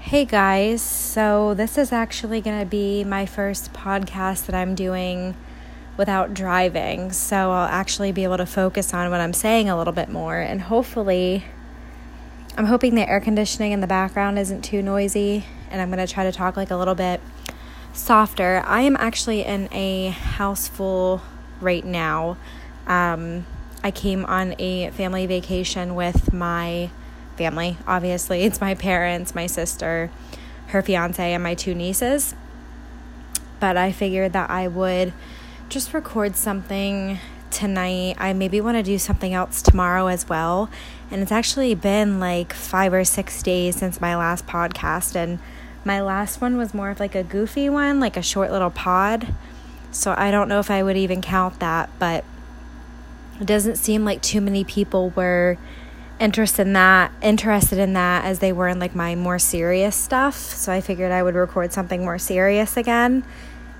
Hey guys, so this is actually going to be my first podcast that I'm doing without driving. So I'll actually be able to focus on what I'm saying a little bit more. And hopefully, I'm hoping the air conditioning in the background isn't too noisy. And I'm going to try to talk like a little bit softer. I am actually in a house full right now. Um, I came on a family vacation with my family, obviously. It's my parents, my sister, her fiance, and my two nieces. But I figured that I would just record something tonight. I maybe want to do something else tomorrow as well. And it's actually been like five or six days since my last podcast. And my last one was more of like a goofy one, like a short little pod. So I don't know if I would even count that, but it doesn't seem like too many people were interested in that interested in that as they were in like my more serious stuff. So i figured i would record something more serious again.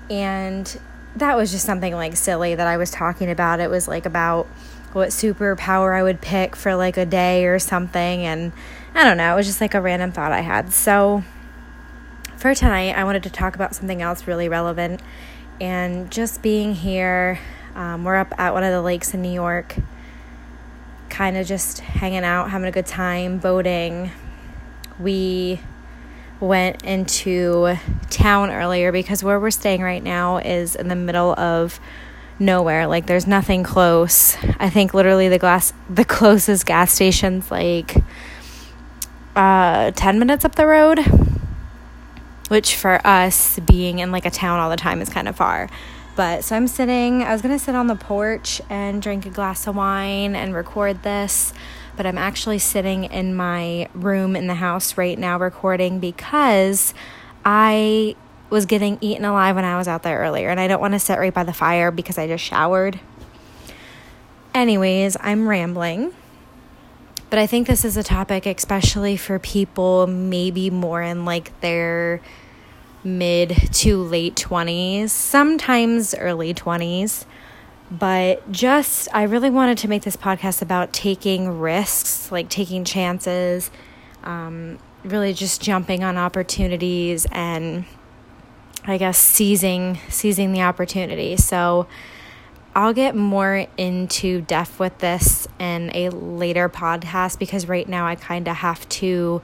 And that was just something like silly that i was talking about. It was like about what superpower i would pick for like a day or something. And i don't know it was just like a random thought i had. So for tonight i wanted to talk about something else really relevant. And just being here um, we're up at one of the lakes in new york kind of just hanging out, having a good time, boating. We went into town earlier because where we're staying right now is in the middle of nowhere. Like there's nothing close. I think literally the glass the closest gas station's like uh 10 minutes up the road, which for us being in like a town all the time is kind of far. But so I'm sitting, I was to sit on the porch and drink a glass of wine and record this, but I'm actually sitting in my room in the house right now recording because I was getting eaten alive when I was out there earlier and I don't want to sit right by the fire because I just showered. Anyways, I'm rambling. But I think this is a topic, especially for people maybe more in like their mid to late 20s, sometimes early 20s. But just, I really wanted to make this podcast about taking risks, like taking chances, um, really just jumping on opportunities and I guess seizing seizing the opportunity. So I'll get more into depth with this in a later podcast because right now I kind of have to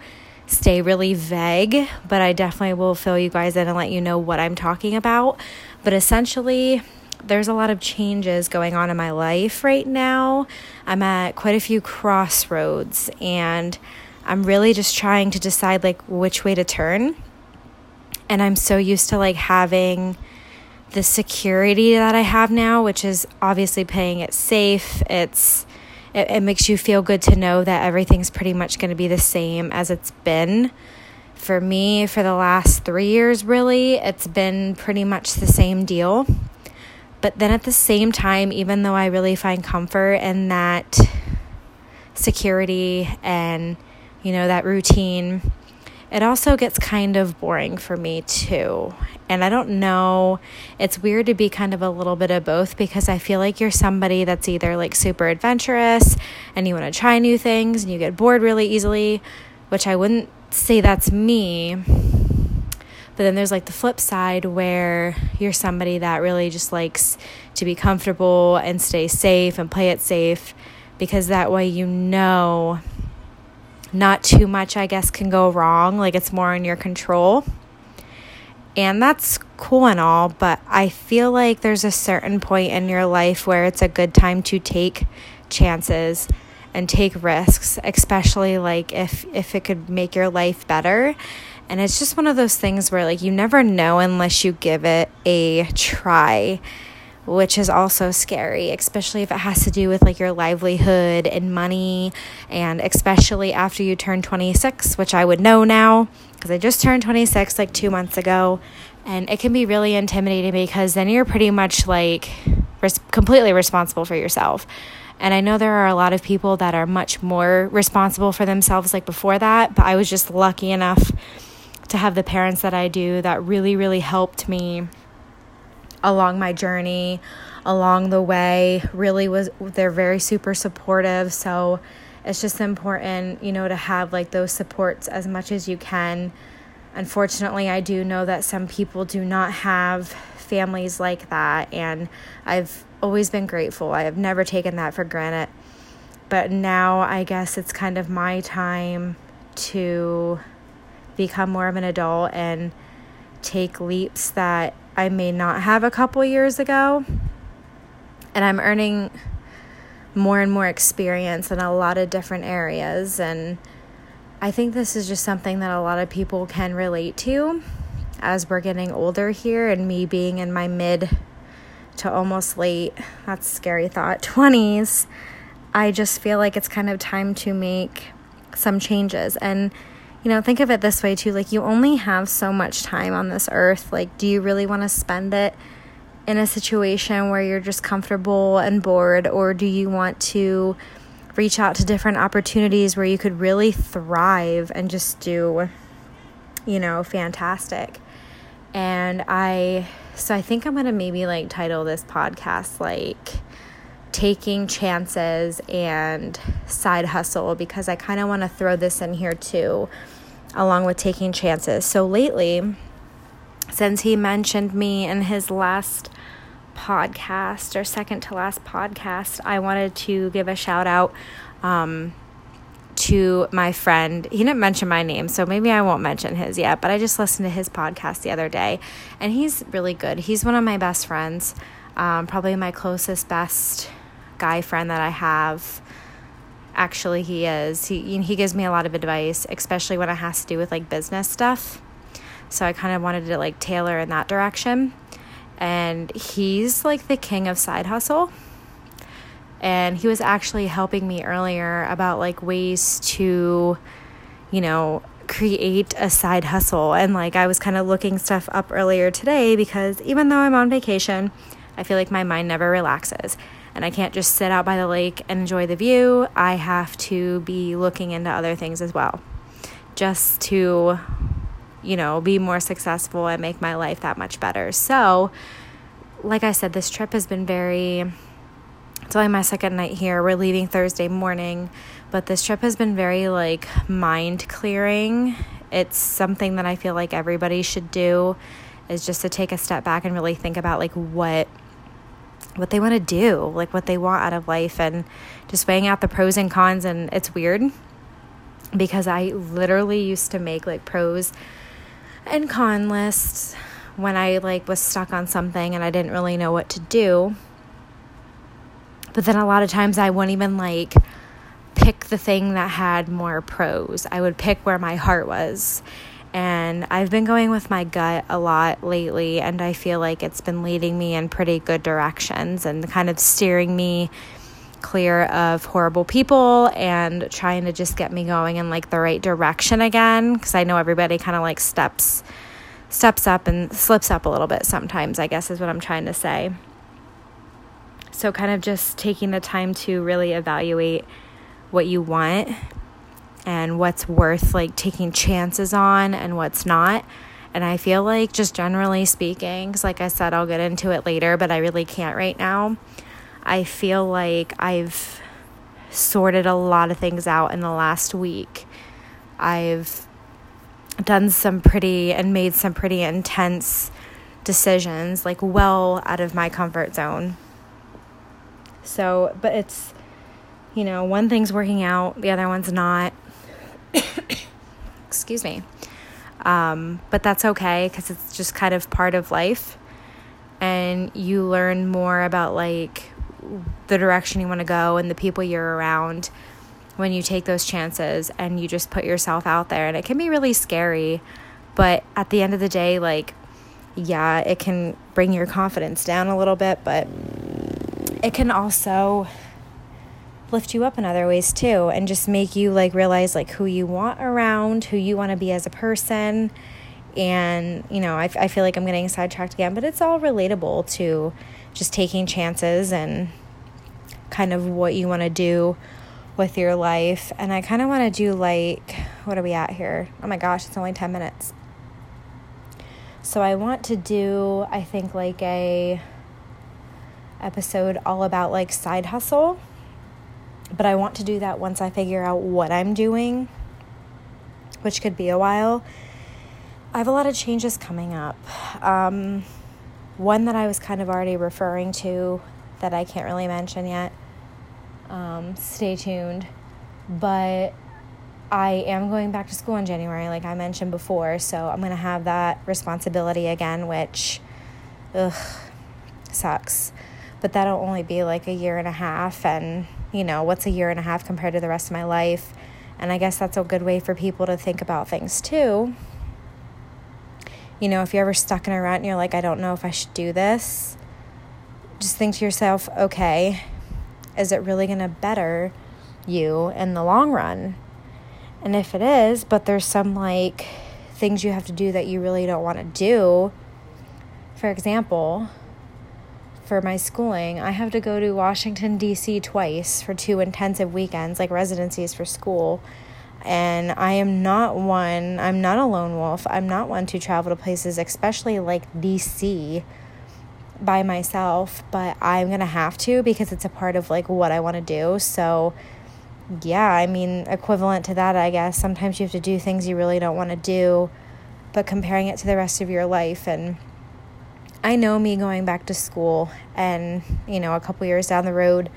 stay really vague, but I definitely will fill you guys in and let you know what I'm talking about. But essentially, there's a lot of changes going on in my life right now. I'm at quite a few crossroads and I'm really just trying to decide like which way to turn. And I'm so used to like having the security that I have now, which is obviously paying it safe. It's it, it makes you feel good to know that everything's pretty much going to be the same as it's been. For me, for the last three years, really, it's been pretty much the same deal. But then at the same time, even though I really find comfort in that security and, you know, that routine, it also gets kind of boring for me too. And I don't know, it's weird to be kind of a little bit of both because I feel like you're somebody that's either like super adventurous and you want to try new things and you get bored really easily, which I wouldn't say that's me. But then there's like the flip side where you're somebody that really just likes to be comfortable and stay safe and play it safe because that way you know not too much, I guess, can go wrong. Like it's more in your control. And that's cool and all, but I feel like there's a certain point in your life where it's a good time to take chances and take risks, especially like if if it could make your life better. And it's just one of those things where like you never know unless you give it a try which is also scary, especially if it has to do with like your livelihood and money, and especially after you turn 26, which I would know now because I just turned 26 like two months ago. And it can be really intimidating because then you're pretty much like res- completely responsible for yourself. And I know there are a lot of people that are much more responsible for themselves like before that, but I was just lucky enough to have the parents that I do that really, really helped me along my journey along the way really was they're very super supportive so it's just important you know to have like those supports as much as you can unfortunately, I do know that some people do not have families like that, and I've always been grateful. I have never taken that for granted. But now I guess it's kind of my time to become more of an adult and take leaps that I may not have a couple years ago. And I'm earning more and more experience in a lot of different areas. And I think this is just something that a lot of people can relate to as we're getting older here, and me being in my mid to almost late, that's scary thought, 20s. I just feel like it's kind of time to make some changes. And you know, think of it this way too like, you only have so much time on this earth. Like, do you really want to spend it in a situation where you're just comfortable and bored, or do you want to reach out to different opportunities where you could really thrive and just do, you know, fantastic? And I, so I think I'm going to maybe like title this podcast like, taking chances and side hustle because I kind of want to throw this in here too along with taking chances. So lately, since he mentioned me in his last podcast or second to last podcast, I wanted to give a shout out um, to my friend. He didn't mention my name, so maybe I won't mention his yet, but I just listened to his podcast the other day, and he's really good. He's one of my best friends, um, probably my closest, best guy friend that I have actually he is. He he gives me a lot of advice, especially when it has to do with like business stuff. So I kind of wanted to like tailor in that direction. And he's like the king of side hustle. And he was actually helping me earlier about like ways to, you know, create a side hustle. And like I was kind of looking stuff up earlier today because even though I'm on vacation, I feel like my mind never relaxes and I can't just sit out by the lake and enjoy the view. I have to be looking into other things as well, just to, you know, be more successful and make my life that much better. So, like I said, this trip has been very. It's only my second night here. We're leaving Thursday morning, but this trip has been very like mind clearing. It's something that I feel like everybody should do is just to take a step back and really think about like what what they want to do, like what they want out of life, and just weighing out the pros and cons. And it's weird because I literally used to make like pros and con lists when I like was stuck on something and I didn't really know what to do. But then a lot of times I wouldn't even like pick the thing that had more pros. I would pick where my heart was. And I've been going with my gut a lot lately, and I feel like it's been leading me in pretty good directions and kind of steering me clear of horrible people and trying to just get me going in like the right direction again because I know everybody kind of like steps steps up and slips up a little bit sometimes, I guess is what I'm trying to say. So kind of just taking the time to really evaluate what you want and what's worth like taking chances on and what's not. And I feel like, just generally speaking, because like I said, I'll get into it later, but I really can't right now. I feel like I've sorted a lot of things out in the last week. I've done some pretty and made some pretty intense decisions, like well out of my comfort zone. So, but it's, you know, one thing's working out, the other one's not. Excuse me. Um, but that's okay because it's just kind of part of life. And you learn more about like the direction you want to go and the people you're around when you take those chances and you just put yourself out there. And it can be really scary. But at the end of the day, like, yeah, it can bring your confidence down a little bit, but it can also lift you up in other ways too and just make you like realize like who you want around, who you want to be as a person. And, you know, I, I feel like I'm getting sidetracked again, but it's all relatable to just taking chances and kind of what you want to do with your life. And I kind of want to do like, what are we at here? Oh my gosh, it's only 10 minutes. So I want to do, I think, like a episode all about like side hustle but I want to do that once I figure out what I'm doing, which could be a while. I have a lot of changes coming up. Um, one that I was kind of already referring to that I can't really mention yet. Um, stay tuned. But I am going back to school in January, like I mentioned before. So I'm going to have that responsibility again, which, ugh, sucks. But that'll only be like a year and a half. And, you know, what's a year and a half compared to the rest of my life? And I guess that's a good way for people to think about things too. You know, if you're ever stuck in a rut and you're like, I don't know if I should do this, just think to yourself, okay, is it really going to better you in the long run? And if it is, but there's some like things you have to do that you really don't want to do, for example, for my schooling, I have to go to Washington, D.C. twice for two intensive weekends, like residencies for school. And I am not one, I'm not a lone wolf. I'm not one to travel to places, especially like DC, by myself. But I'm going to have to because it's a part of like what I want to do. So, yeah, I mean, equivalent to that, I guess. Sometimes you have to do things you really don't want to do, but comparing it to the rest of your life and I know me going back to school and, you know, a couple years down the road,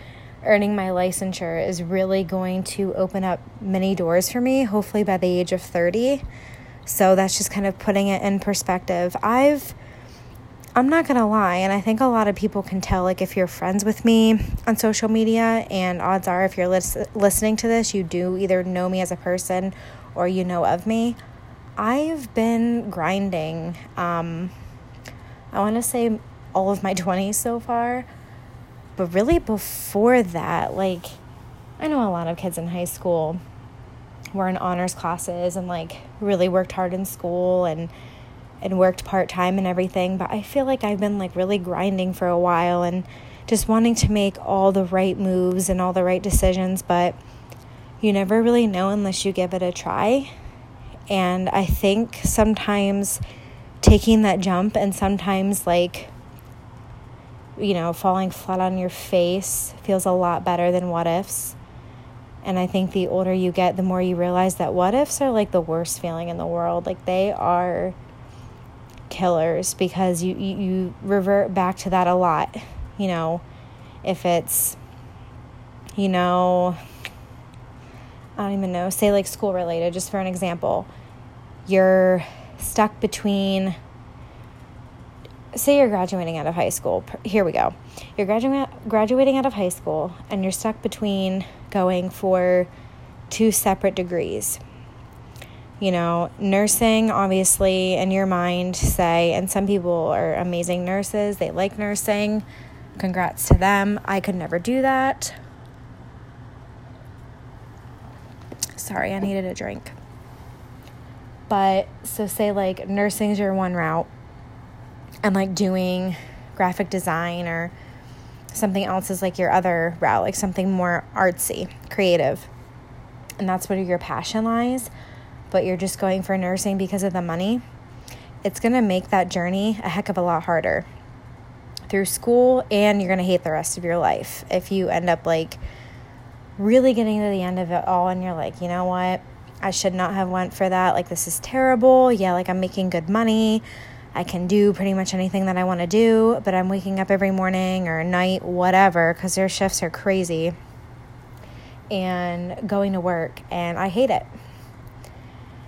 earning my licensure is really going to open up many doors for me, hopefully by the age of 30. So that's just kind of putting it in perspective. I've I'm not going to lie, and I think a lot of people can tell like if you're friends with me on social media and odds are if you're lis- listening to this, you do either know me as a person or you know of me. I've been grinding um I want to say all of my 20s so far. But really, before that, like, I know a lot of kids in high school were in honors classes and like really worked hard in school and and worked part-time and everything but i feel like i've been like really grinding for a while and just wanting to make all the right moves and all the right decisions but you never really know unless you give it a try and i think sometimes taking that jump and sometimes like you know falling flat on your face feels a lot better than what ifs. And i think the older you get the more you realize that what ifs are like the worst feeling in the world. Like they are killers because you you, you revert back to that a lot you know. If it's you know i don't even know say like school related just for an example you're stuck between say you're graduating out of high school. Here we go. You're graduating graduating out of high school and you're stuck between going for two separate degrees. You know, nursing obviously in your mind say and some people are amazing nurses. They like nursing. Congrats to them. I could never do that. Sorry, I needed a drink. But so say like nursing's your one route and like doing graphic design or something else is like your other route, like something more artsy, creative. And that's where your passion lies, but you're just going for nursing because of the money. It's going to make that journey a heck of a lot harder through school and you're going to hate the rest of your life if you end up like really getting to the end of it all and you're like, "You know what? I should not have went for that. Like this is terrible. Yeah, like I'm making good money. I can do pretty much anything that I want to do, but I'm waking up every morning or night, whatever, cuz their shifts are crazy. And going to work and I hate it.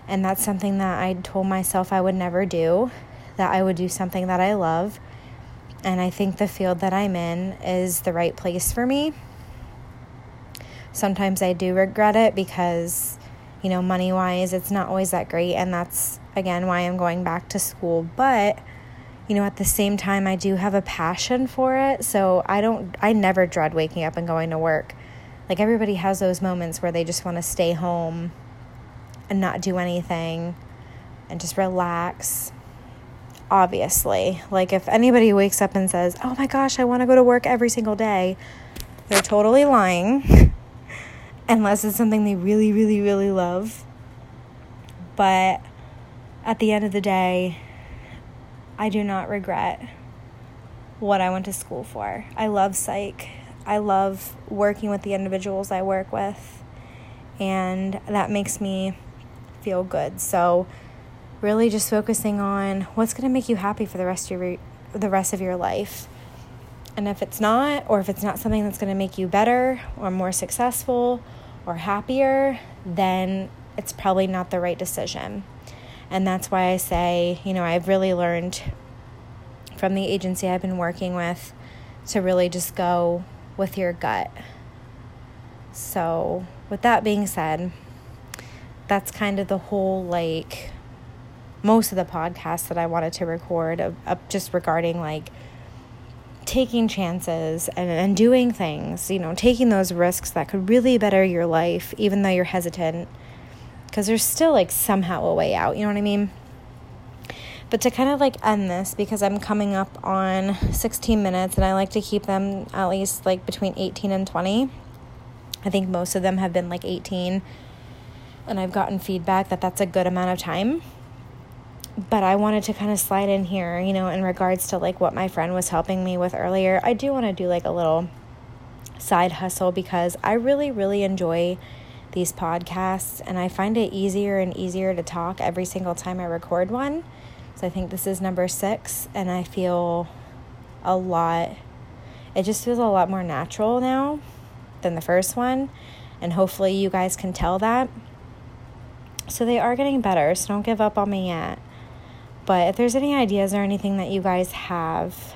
And that's something that I told myself I would never do, that I would do something that I love. And I think the field that I'm in is the right place for me. Sometimes I do regret it because you know, money wise, it's not always that great. And that's, again, why I'm going back to school. But, you know, at the same time, I do have a passion for it. So I don't, I never dread waking up and going to work. Like everybody has those moments where they just want to stay home and not do anything and just relax. Obviously, like if anybody wakes up and says, Oh my gosh, I want to go to work every single day, they're totally lying. unless it's something they really, really, really love. But at the end of the day, I do not regret what I went to school for. I love psych. I love working with the individuals I work with, and that makes me feel good. So, really just focusing on what's going to make you happy for the rest of your the rest of your life. And if it's not or if it's not something that's going to make you better or more successful or happier, then it's probably not the right decision. And that's why I say, you know, I've really learned from the agency I've been working with to really just go with your gut. So, with that being said, that's kind of the whole like most of the podcasts that I wanted to record of, of just regarding like taking chances and, and doing things, you know, taking those risks that could really better your life, even though you're hesitant, because there's still like somehow a way out, you know what I mean? But to kind of like end this, because I'm coming up on 16 minutes and I like to keep them at least like between 18 and 20. I think most of them have been like 18, and I've gotten feedback that that's a good amount of time but I wanted to kind of slide in here, you know, in regards to like what my friend was helping me with earlier. I do want to do like a little side hustle because I really, really enjoy these podcasts and I find it easier and easier to talk every single time I record one. So I think this is number six and I feel a lot, it just feels a lot more natural now than the first one. And hopefully you guys can tell that. So they are getting better, so don't give up on me yet. But if there's any ideas or anything that you guys have,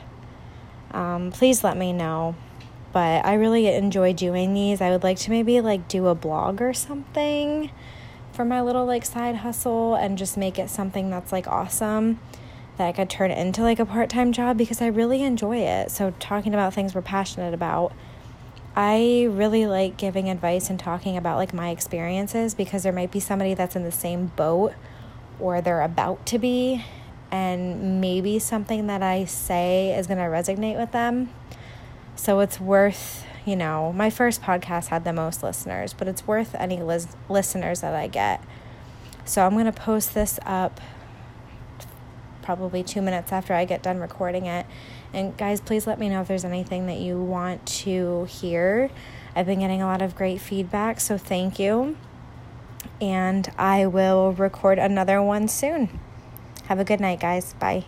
um, please let me know. But I really enjoy doing these. I would like to maybe like do a blog or something for my little like side hustle and just make it something that's like awesome that I could turn into like a part time job because I really enjoy it. So, talking about things we're passionate about, I really like giving advice and talking about like my experiences because there might be somebody that's in the same boat or they're about to be, and maybe something that I say is going to resonate with them. So it's worth, you know, my first podcast had the most listeners, but it's worth any lis- listeners that I get. So I'm going to post this up probably two minutes after I get done recording it. And guys, please let me know if there's anything that you want to hear. I've been getting a lot of great feedback, so thank you and I will record another one soon. Have a good night, guys. Bye.